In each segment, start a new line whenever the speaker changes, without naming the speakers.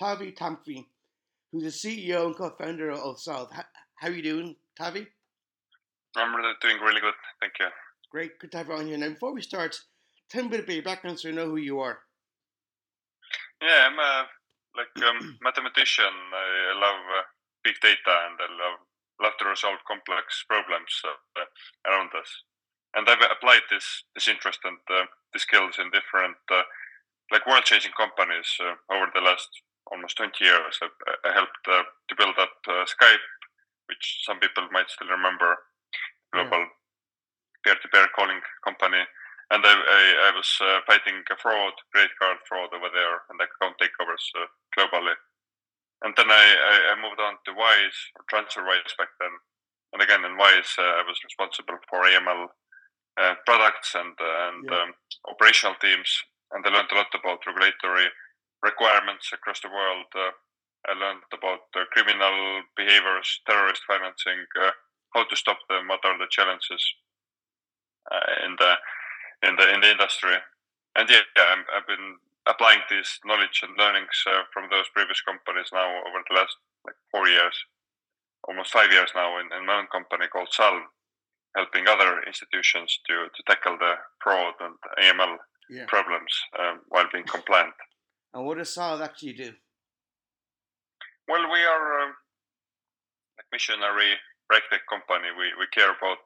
Taavi Tamkivi, who's the CEO and co-founder of Salv. How, how are you doing, Taavi?
I'm doing really good, thank you.
Great, good to have you on here. Now, before we start, tell me a bit about your background so I know who you are.
Yeah, I'm a like um, mathematician. I love uh, big data and I love love to resolve complex problems uh, around us. And I've applied this this interest and uh, the skills in different uh, like world changing companies uh, over the last almost 20 years. I, I helped uh, to build up uh, Skype, which some people might still remember, global peer-to-peer calling company. And I, I, I was uh, fighting a fraud, credit card fraud over there, and account takeovers uh, globally. And then I, I, moved on to Wise, or TransferWise back then. And again, in Wise, uh, I was responsible for AML uh, products and, and yeah. um, operational teams. And I learned a lot about regulatory requirements across the world. Uh, I learned about uh, criminal behaviors, terrorist financing, uh, how to stop them, what are the challenges in the in the in the industry. And yeah, yeah i have been applying this knowledge and learnings from those previous companies now over the last like four years, almost five years now in, in my own company called Salv, helping other institutions to, to tackle the fraud and AML yeah. problems um, while being compliant.
And what does Salv actually do?
Well, we are um, a missionary tech company. We, we care about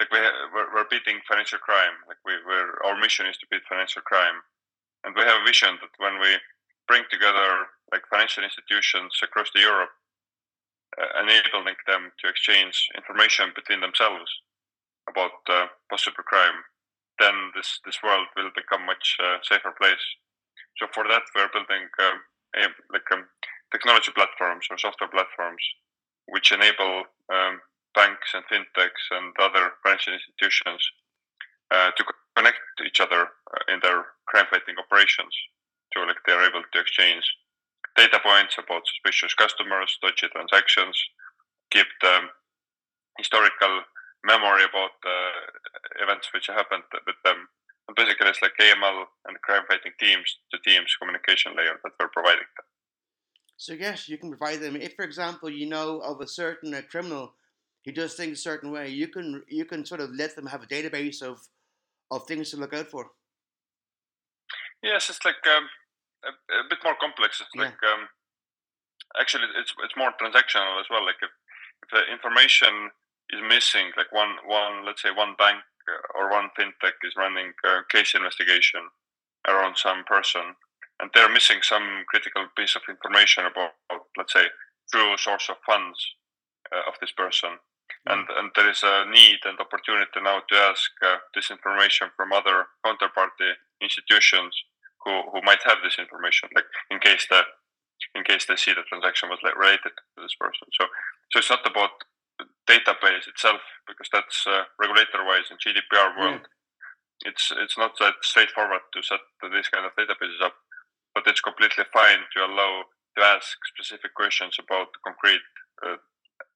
like we we're, we're beating financial crime. Like we we're, our mission is to beat financial crime, and we have a vision that when we bring together like financial institutions across the Europe, uh, enabling them to exchange information between themselves about uh, possible crime, then this this world will become much uh, safer place. So for that, we're building a, like um, technology platforms or software platforms which enable um, banks and fintechs and other financial institutions uh, to connect to each other uh, in their crime-fighting operations. So like they're able to exchange data points about suspicious customers, dodgy transactions, keep the historical memory about uh, events which happened with them basically it's like AML and crime fighting teams to teams communication layer that we're providing them.
So yes, you can provide them. If, for example, you know of a certain uh, criminal who does things a certain way, you can you can sort of let them have a database of of things to look out for.
Yes, it's like um, a, a, bit more complex. It's yeah. like um, actually it's it's more transactional as well. Like if, if the information is missing, like one one let's say one bank or one fintech is running a case investigation around some person, and they're missing some critical piece of information about, let's say, true source of funds uh, of this person. Mm. And, and there is a need and opportunity now to ask uh, this information from other counterparty institutions who, who might have this information, like in case that in case they see the transaction was related to this person. So so it's not about database itself because that's uh, regulator wise in GDPR world. Yeah. It's it's not that straightforward to set this kind of databases up, but it's completely fine to allow to ask specific questions about concrete uh,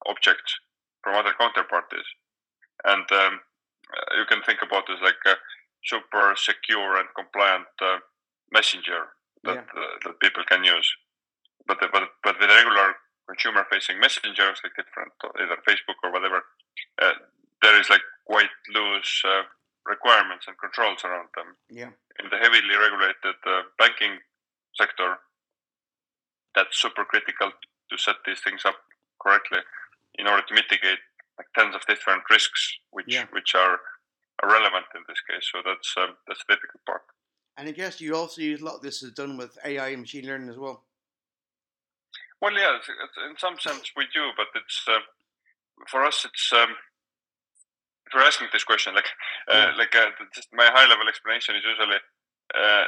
objects from other counterparties, and um, you can think about it as like a super secure and compliant uh, messenger that yeah. Uh, that people can use. But but but with regular consumer facing messengers like different either facebook or whatever uh, there is like quite loose uh, requirements and controls around them.
Yeah.
In the heavily regulated uh, banking sector that's super critical to set these things up correctly in order to mitigate like tens of different risks which yeah. which are, relevant in this case. So that's um, that's the difficult part.
And i guess you also use a lot of this is done with ai and machine learning as well
well, yeah, in some sense we do, but it's uh, for us. It's um, if you're asking this question, like, uh, like uh, just my high level explanation is usually uh,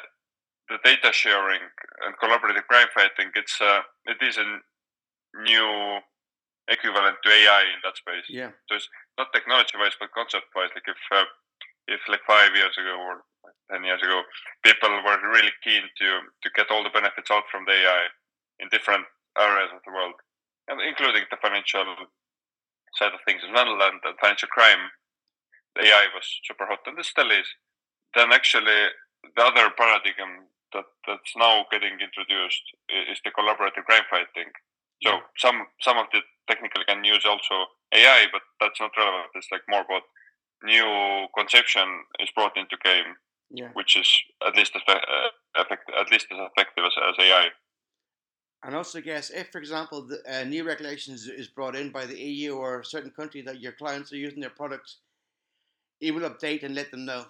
the data sharing and collaborative crime fighting, it's uh, it is a new equivalent to AI in that space.
Yeah.
So it's not technology wise, but concept wise. Like if uh, if like five years ago or ten years ago, people were really keen to to get all the benefits out from the AI in different areas of the world, and including the financial side of things well, and, and financial crime. The AI was super hot, and it still is. Then actually, the other paradigm that that's now getting introduced is the collaborative crime fighting. So some some of the technically can use also AI, but that's not relevant. It's like more about new conception is brought into game,
Yeah.
which is at least as uh, effect, at least as effective as, as AI.
And also, guess if, for example, the, uh, new regulations is brought in by the EU or a certain country that your clients are using their products, it will update and let them know.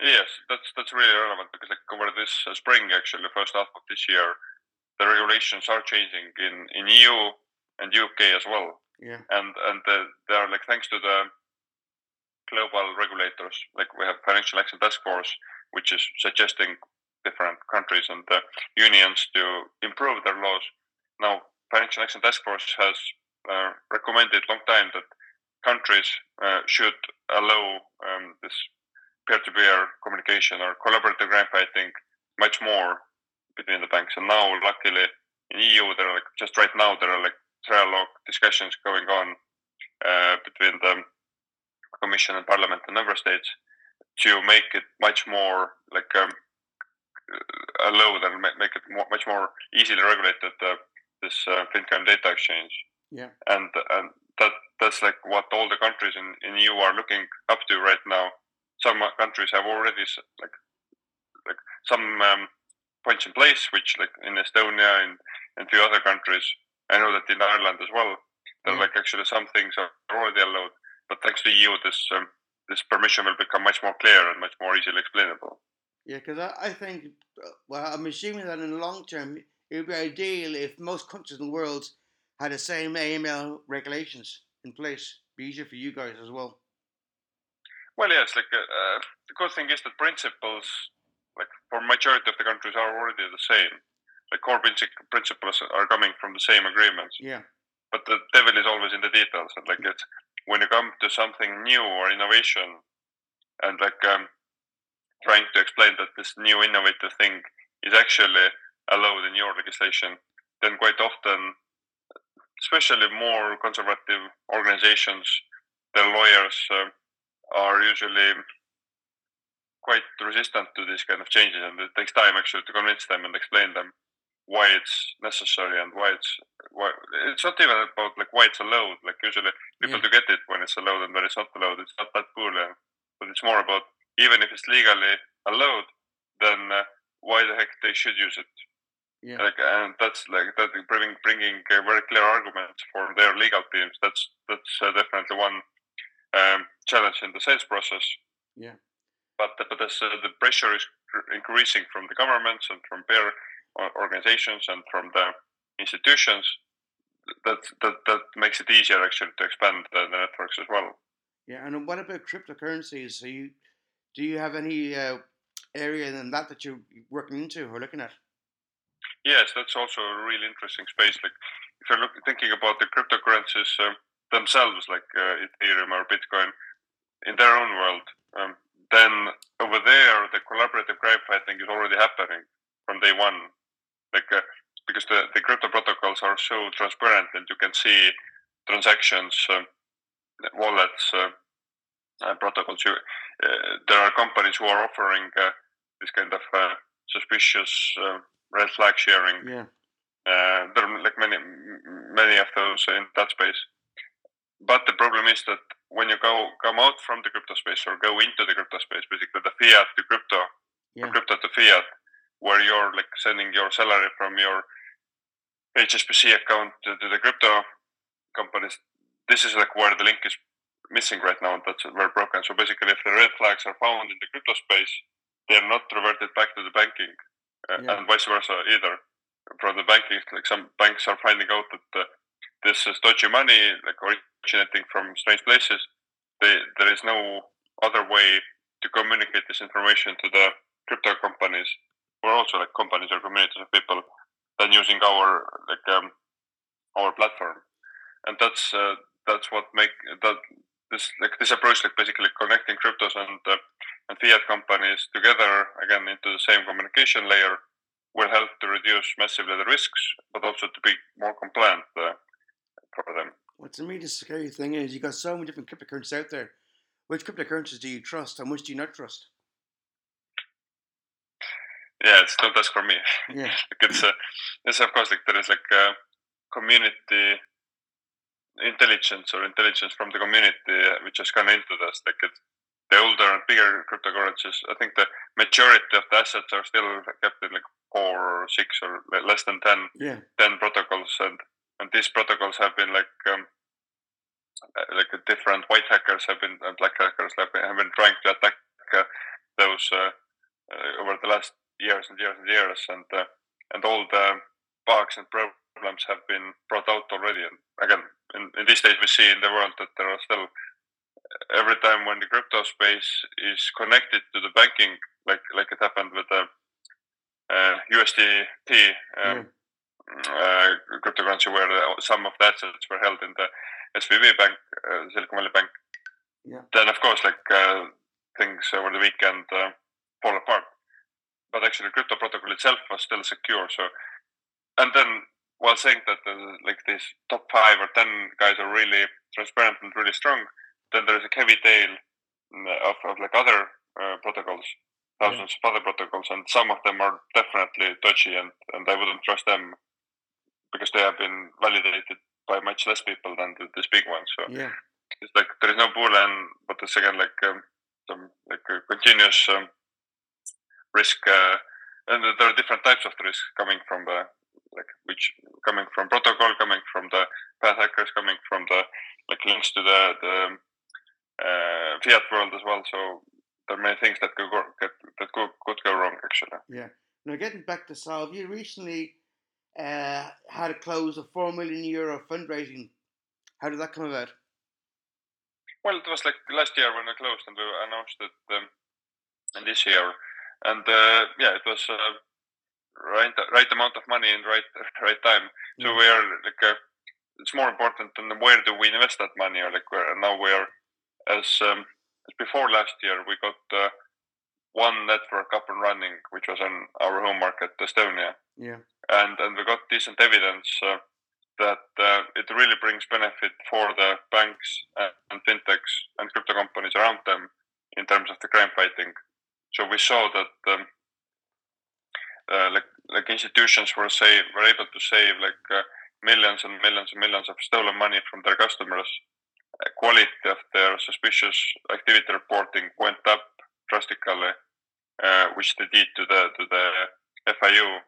Yes, that's that's really relevant because like over this uh, spring, actually, first half of this year, the regulations are changing in in EU and UK as well,
Yeah.
and and uh, they are like thanks to the global regulators, like we have Financial Action Task Force, which is suggesting different countries and uh, unions to improve their laws. Now, Financial Action Task Force has uh, recommended long time that countries uh, should allow um, this peer-to-peer communication or collaborative crime fighting much more between the banks. And now, luckily, in EU, there are like just right now there are like trialogue discussions going on uh, between the Commission and Parliament and member states to make it much more like um, uh, allowed and ma- make it more, much more easily regulated. Uh, this uh, FinCrime data exchange,
Yeah.
and and that that's like what all the countries in, in EU are looking up to right now. Some uh, countries have already like like some um, points in place, which like in Estonia and and few other countries. I know that in Ireland as well, there
Yeah.
like actually some things are already allowed. But thanks to EU, this um, this permission will become much more clear and much more easily explainable.
Yeah, because I, I think, uh, well, I'm assuming that in the long term, it would be ideal if most countries in the world had the same AML regulations in place. Be easier for you guys as well.
Well, yes, like uh, uh, the good thing is that principles, like for majority of the countries, are already the same. The core principles are coming from the same agreements.
Yeah.
But the devil is always in the details. And like it's when you come to something new or innovation, and like um, trying to explain that this new innovative thing is actually allowed in your legislation, then quite often, especially more conservative organizations, their lawyers uh, are usually quite resistant to these kind of changes, and it takes time actually to convince them and explain them why it's necessary and why it's why it's not even about like why it's allowed. Like usually people
Yeah.
do get it when it's allowed and when it's not allowed. It's not that cool, uh, but it's more about even if it's legally allowed, then uh, why the heck they should use it?
Yeah.
Like, and that's like that bringing bringing uh, very clear arguments for their legal teams. That's that's uh, definitely one um, challenge in the sales process.
Yeah.
But but as uh, the pressure is increasing from the governments and from peer organizations and from the institutions, that that that makes it easier actually to expand the, the networks as well.
Yeah. And what about cryptocurrencies? So you, do you have any uh, area in that that you're working into or looking at?
Yes, that's also a really interesting space. Like if you're thinking about the cryptocurrencies uh, themselves, like uh, Ethereum or Bitcoin, in their own world, um, then over there the collaborative fighting is already happening from day one. Like uh, because the, the crypto protocols are so transparent and you can see transactions, um, wallets, uh, protocols. You, there are companies who are offering uh, this kind of uh, suspicious uh, red flag sharing.
Yeah.
Uh, there are like many, many of those in that space. But the problem is that when you go come out from the crypto space or go into the crypto space, basically the fiat to crypto,
Yeah.
crypto to fiat, where you're like sending your salary from your HSBC account to, to the crypto companies. This is like where the link is missing right now, and that's very broken. So basically, if the red flags are found in the crypto space, they are not reverted back to the banking, uh,
Yeah.
and vice versa either. From the banking, like some banks are finding out that uh, this is dodgy money, like originating from strange places. They, there is no other way to communicate this information to the crypto companies who are also like companies or communities of people than using our like um, our platform, and that's uh, that's what make that this like this approach like basically connecting cryptos and uh, and fiat companies together again into the same communication layer will help to reduce massively the risks, but also to be more compliant uh, for them.
What's the really scary thing is you got so many different cryptocurrencies out there. Which cryptocurrencies do you trust and which do you not trust?
Yeah, it's not as for me.
Yeah.
it's uh, it's of course like there is like uh, community intelligence or intelligence from the community uh, which has gone into this. Like it's the older and bigger cryptocurrencies. I think the majority of the assets are still kept in like four or six or less than 10,
Yeah.
10 protocols, and and these protocols have been like um, uh, like different white hackers have been and black hackers have been, have been trying to attack uh, those uh, uh, over the last years and years and years, and uh, and all the bugs and problems have been brought out already. And again, in, in these days, we see in the world that there are still every time when the crypto space is connected to the banking, like like it happened with the uh, USDT um, uh, cryptocurrency, where some of the assets were held in the SVB bank, uh, Silicon Valley Bank.
Yeah.
Then, of course, like uh, things over the weekend uh, fall apart. But actually, the crypto protocol itself was still secure. So, and then while saying that uh, like these top five or ten guys are really transparent and really strong, then there is a heavy tail mm, of, of like other uh, protocols, thousands of other protocols, and some of them are definitely dodgy, and, and I wouldn't trust them because they have been validated by much less people than the, these big ones. So
Yeah.
it's like there is no boolean, but it's again like um, some like a continuous um, risk, uh, and there are different types of risk coming from the like which coming from protocol, coming from the path hackers, coming from the like links to the the uh, fiat world as well. So there are many things that could go, that, that could, could go wrong actually.
Yeah. Now, getting back to Salv, you recently uh, had a close of 4 million euro fundraising. How did that come about?
Well, it was like last year when we closed and we announced it um, and this year, and uh, yeah, it was uh, right right amount of money in right right time. So
Yeah.
we are like uh, it's more important than where do we invest that money or like where now we are as um, as before last year we got uh, one network up and running which was in our home market Estonia
Yeah.
and and we got decent evidence uh, that uh, it really brings benefit for the banks and, and fintechs and crypto companies around them in terms of the crime fighting. So we saw that um, uh, like like institutions were save were able to save like uh, millions and millions and millions of stolen money from their customers. Uh, quality of their suspicious activity reporting went up drastically, uh, which they did to the to the FIU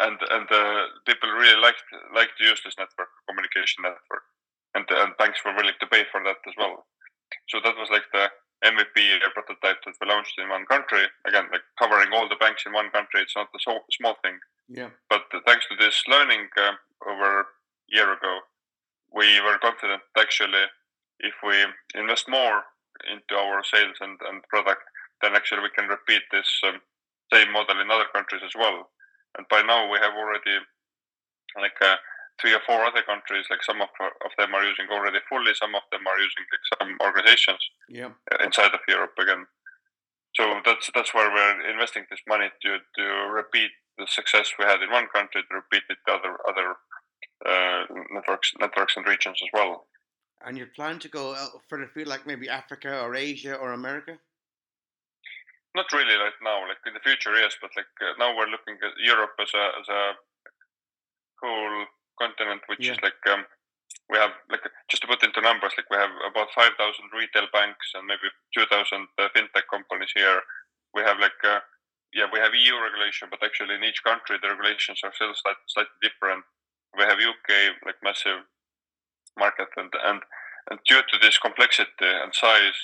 and and people really liked like to use this network communication network, and and banks were willing to pay for that as well. So that was like the MVP or prototype that we launched in one country. Again, like covering all the banks in one country, it's not a so small thing.
Yeah.
But uh, thanks to this learning uh, over a year ago, we were confident actually if we invest more into our sales and, and product, then actually we can repeat this um, same model in other countries as well. And by now we have already like uh, three or four other countries, like some of, of them are using already fully, some of them are using like some organizations
Yeah.
uh, inside of Europe again. So that's that's where we're investing this money to to repeat the success we had in one country to repeat it to other other uh, networks networks and regions as well.
And you plan to go further field, like maybe Africa or Asia or America?
Not really right now. Like in the future, yes, but like uh, now we're looking at Europe as a as a whole continent, which is like um, we have like just to put into numbers, like we have about five thousand retail banks and maybe two thousand uh, fintech companies here. We have like uh, yeah, we have EU regulation, but actually in each country the regulations are still slightly, slightly different. We have UK like massive market, and and and due to this complexity and size,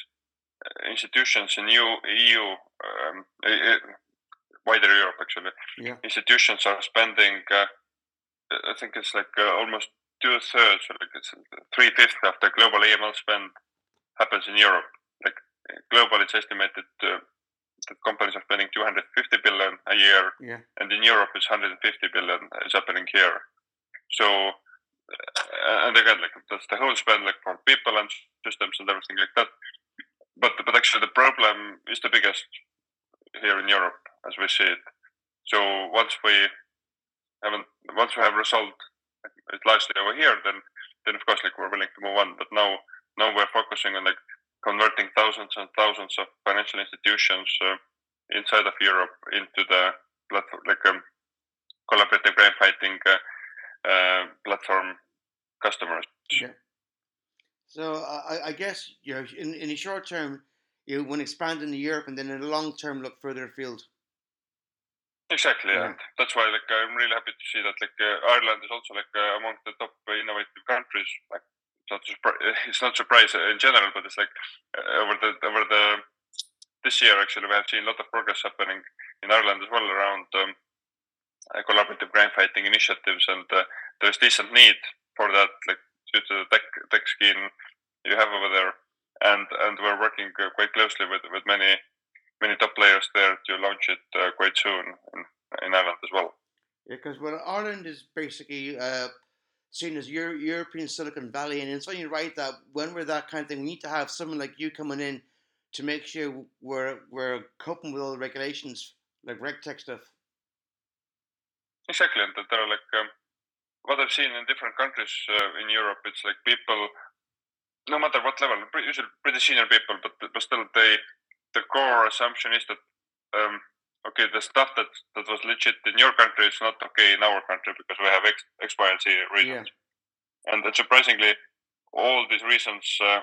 uh, institutions in EU, EU um, wider Europe actually,
Yeah.
institutions are spending. Uh, I think it's like uh, almost two thirds, or like it's three fifths of the global AML spend happens in Europe. Like globally, it's estimated uh, that companies are spending 250 billion a year,
Yeah.
and in Europe it's 150 billion is happening here. So, uh, and again, like that's the whole spend, like for people and systems and everything like that. But but actually, the problem is the biggest here in Europe as we see it. So once we haven't, once we have resolved it largely over here, then then of course like we're willing to move on. But now now we're focusing on like converting thousands and thousands of financial institutions uh, inside of Europe into the platform, like um, collaborative crime fighting uh, uh, platform customers.
Yeah. So I, I guess you know, in in the short term, you want to expand into Europe, and then in the long term, look further afield.
Exactly,
Yeah.
and that's why like I'm really happy to see that like uh, Ireland is also like uh, among the top innovative countries. Like it's not surpri- it's not surprise in general, but it's like uh, over the over the this year actually we have seen a lot of progress happening in Ireland as well around um, uh, collaborative crime fighting initiatives, and uh, there's decent need for that, like due to the tech tech scheme you have over there, and and we're working uh, quite closely with with many many top players there to launch it uh, quite soon in, in Ireland as well.
Yeah, because well, Ireland is basically uh, seen as Euro- European Silicon Valley, and it's only right that when we're that kind of thing, we need to have someone like you coming in to make sure we're we're coping with all the regulations, like RegTech stuff.
Exactly, and there are like um, what I've seen in different countries uh, in Europe. It's like people, no matter what level, usually pretty senior people, but but still they the core assumption is that um, okay, the stuff that that was legit in your country is not okay in our country because we have X, X Y, and Z reasons. And then surprisingly, all these reasons uh,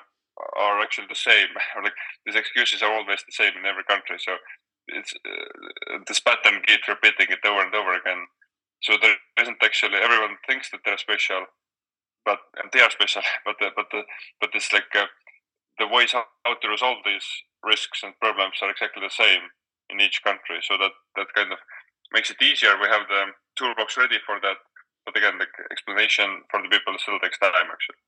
are actually the same. like these excuses are always the same in every country. So it's uh, this pattern keeps repeating it over and over again. So there isn't actually everyone thinks that they're special, but and they are special. But the, but the, but it's like uh, the ways how, how to resolve these risks and problems are exactly the same in each country. So that that kind of makes it easier. We have the toolbox ready for that. But again, the explanation for the people still takes time. Actually,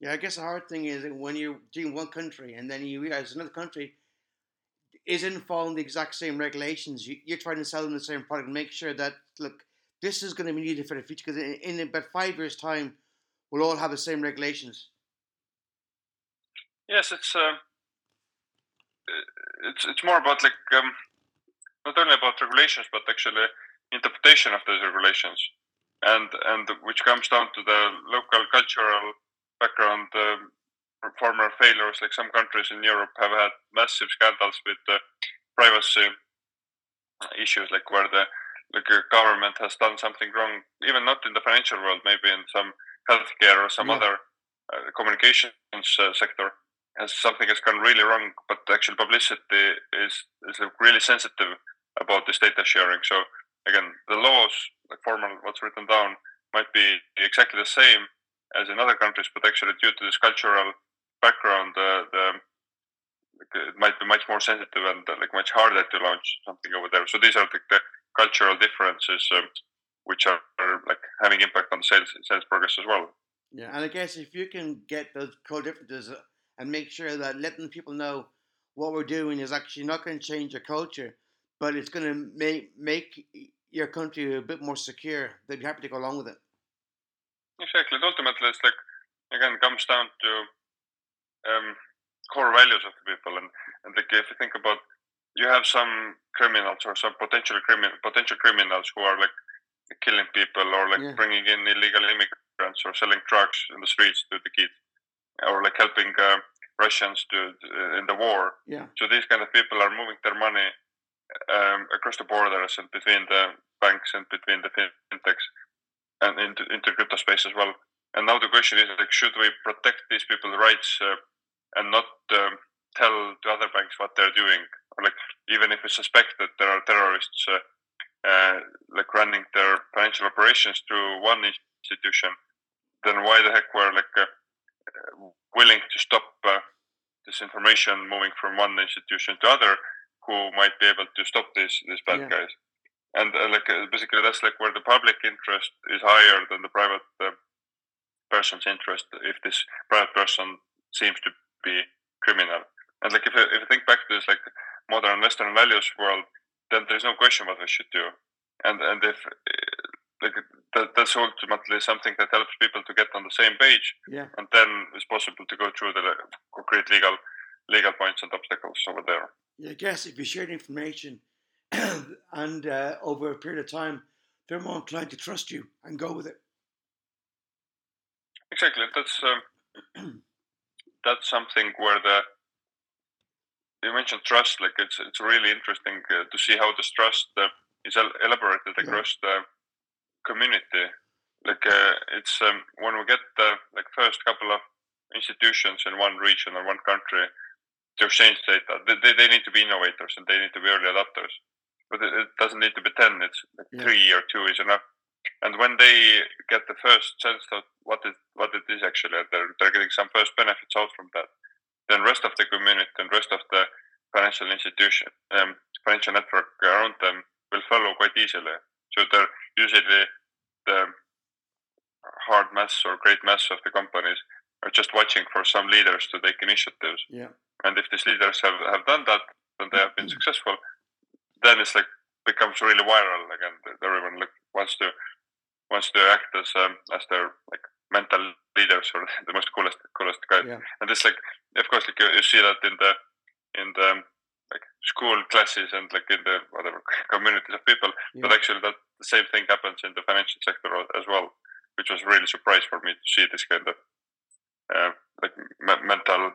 Yeah, I guess the hard thing is when you're doing one country and then you realize another country isn't following the exact same regulations, you, you're trying to sell them the same product and make sure that look, this is going to be needed for the future because in, in about five years' time, we'll all have the same regulations.
yes, it's uh, it's it's more about like um, not only about regulations, but actually interpretation of those regulations, and and which comes down to the local cultural background. Um, former failures, like some countries in Europe, have had massive scandals with uh, privacy issues, like where the like a government has done something wrong, even not in the financial world, maybe in some healthcare or some
Yeah.
other uh, communications uh, sector, has something has gone really wrong. But the actual publicity is is really sensitive about this data sharing. So again, the laws, like formal, what's written down, might be exactly the same as in other countries, but actually due to this cultural background, uh, the it might be much more sensitive and uh, like much harder to launch something over there. So these are the cultural differences um, which are, are like having impact on sales sales progress as well.
Yeah, and I guess if you can get those core differences and make sure that letting people know what we're doing is actually not going to change your culture, but it's going to make make your country a bit more secure, they'd be happy to go along with it.
Exactly. Ultimately, it's like again it comes down to um, core values of the people, and and like if you think about, you have some criminals or some potential criminal potential criminals who are like killing people or like
Yeah.
bringing in illegal immigrants or selling drugs in the streets to the kids, or like helping uh, Russians to uh, in the war.
Yeah,
So these kind of people are moving their money um, across the borders and between the banks and between the fintechs and into, into crypto space as well. And now the question is like, should we protect these people's rights uh, and not um, tell to other banks what they're doing, or like even if we suspect that there are terrorists uh, uh, like running their financial operations through one institution, then why the heck we're like willing to stop uh, this information moving from one institution to other who might be able to stop these these bad
Yeah.
guys and uh, like uh, basically that's like where the public interest is higher than the private uh, person's interest if this private person seems to be criminal and like if you, if you think back to this like modern Western values world, then there's no question what we should do. And and if like that, that's ultimately something that helps people to get on the same page,
Yeah.
and then it's possible to go through the concrete legal legal points and obstacles over there.
Yeah, I guess if you share the information and uh, over a period of time, they're more inclined to trust you and go with it.
Exactly. That's um, that's something where the you mentioned trust. Like it's it's really interesting uh, to see how this trust uh, is el- elaborated
Yeah.
across the community. Like uh, it's um, when we get the like first couple of institutions in one region or one country to exchange data. They, they, they need to be innovators and they need to be early adopters. But it, it doesn't need to be ten. It's like
Yeah.
three or two is enough. And when they get the first sense of what it what it is actually, they're they're getting some first benefits out from that. Then rest of the community and rest of the financial institution, um, financial network around them will follow quite easily. So they're usually the hard mass or great mass of the companies are just watching for some leaders to take initiatives.
Yeah.
And if these leaders have, have done that, then they have been successful. Then it's like becomes really viral again. Everyone like wants to wants to act as um, as their like mental leaders or the most coolest coolest guy.
Yeah.
And it's like of course like you, you see that in the in the um, school classes and like in the whatever communities of people. But actually that the same thing happens in the financial sector as well, which was really surprise for me to see this kind of uh, like me- mental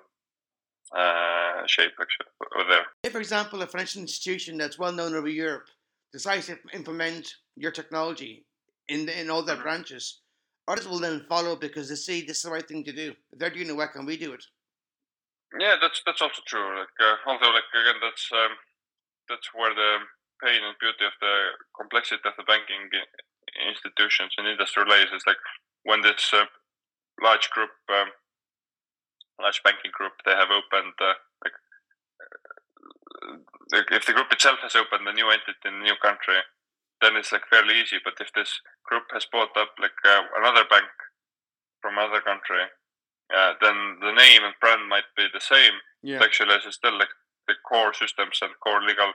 uh, shape actually over there.
If, for example, a financial institution that's well known over Europe decides to implement your technology in the, in all their
Mhm.
branches, others will then follow because they see this is the right thing to do. If they're doing it, why can't we do it?
Yeah, that's that's also true. Like uh, like again that's um, that's where the pain and beauty of the complexity of the banking institutions and industry lies. Is like when this uh, large group, um, large banking group, they have opened uh, like, uh, like if the group itself has opened a new entity in a new country, then it's like fairly easy. But if this group has bought up like uh, another bank from another country, uh, then the name and brand might be the same,
Yeah.
but actually it's still like the core systems and core legal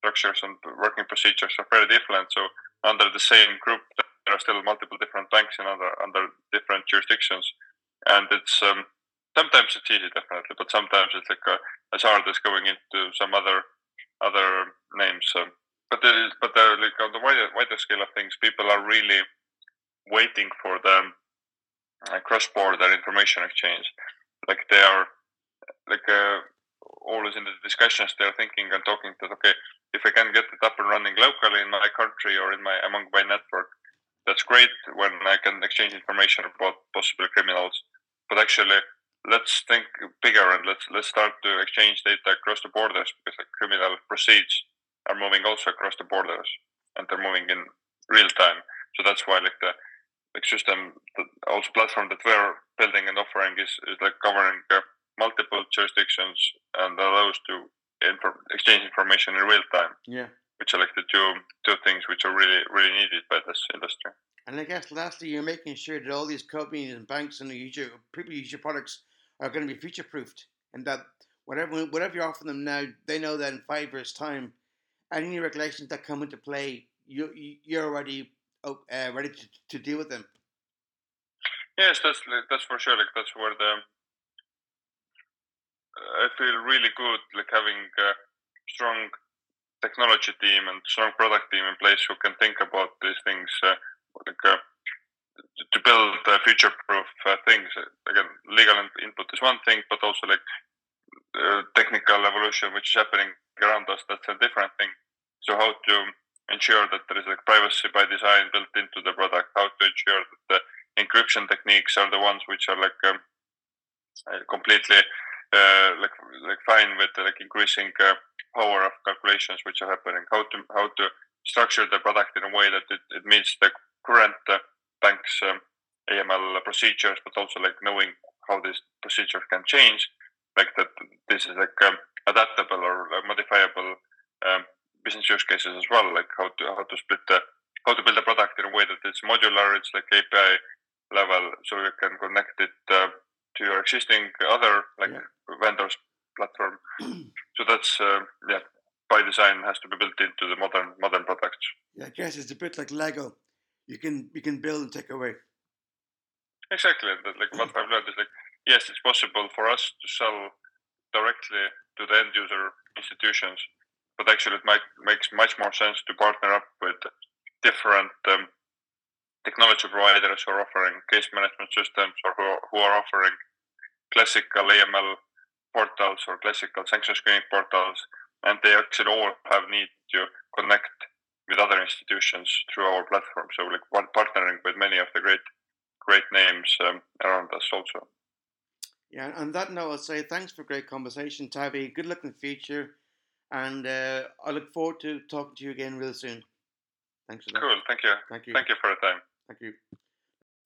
structures and working procedures are very different. So under the same group, there are still multiple different banks in under under different jurisdictions, and it's um, sometimes it's easy definitely, but sometimes it's like uh, as hard as going into some other other names. Um, but there is, but there, like on the wider wider scale of things, people are really waiting for the uh, cross-border information exchange. Like they are, like uh, always in the discussions, they're thinking and talking that okay, if I can get it up and running locally in my country or in my among my network, that's great. When I can exchange information about possible criminals, but actually, let's think bigger and let's let's start to exchange data across the borders because like criminal proceeds are moving also across the borders and they're moving in real time. So that's why like the system, the Salv platform that we're building and offering is, is like covering uh, multiple jurisdictions and allows to infor- exchange information in real time,
Yeah.
which are like the two two things which are really really needed by this industry.
And I guess lastly, you're making sure that all these companies and banks and the user people who use your products are going to be future proofed, and that whatever whatever you offer them now, they know that in five years' time, any regulations that come into play, you you- you're already uh, ready to, to deal with them.
Yes, that's that's for sure. Like that's where the I feel really good, like having a strong technology team and strong product team in place who can think about these things, uh, like uh, to build uh, future-proof uh, things. Again, legal in- input is one thing, but also like uh, technical evolution, which is happening around us, that's a different thing. So how to ensure that there is like privacy by design built into the product? How to ensure that the encryption techniques are the ones which are like um, uh, completely uh, like like fine with like increasing uh, power of calculations which are happening. How to how to structure the product in a way that it, it meets the current uh, bank's um, AML procedures, but also like knowing how these procedures can change, like that this is like um, adaptable or business use cases as well. Like how to how to split the how to build a product in a way that it's modular, it's like API level, so you can connect it uh, to your existing other like
Yeah.
vendors platform. so that's uh, yeah by design has to be built into the modern modern products.
Yeah, I guess it's a bit like Lego. You can you can build and take away.
Exactly. That, like what I've learned is like yes, it's possible for us to sell directly to the end user institutions, but actually it might makes much more sense to partner up with different um, technology providers who are offering case management systems or who are, who are offering classical AML portals or classical sanction screening portals, and they actually all have need to connect with other institutions through our platform. So, like partnering with many of the great, great names um, around us also.
Yeah, on that note, I'll say thanks for a great conversation, Taavi. Good luck in the future, and uh, I look forward to talking to you again real soon. Thanks for that.
Cool. Thank you.
Thank you.
Thank you for the time.
Thank you.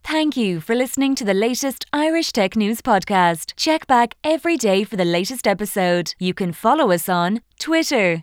Thank you for listening to the latest Irish Tech News podcast. Check back every day for the latest episode. You can follow us on Twitter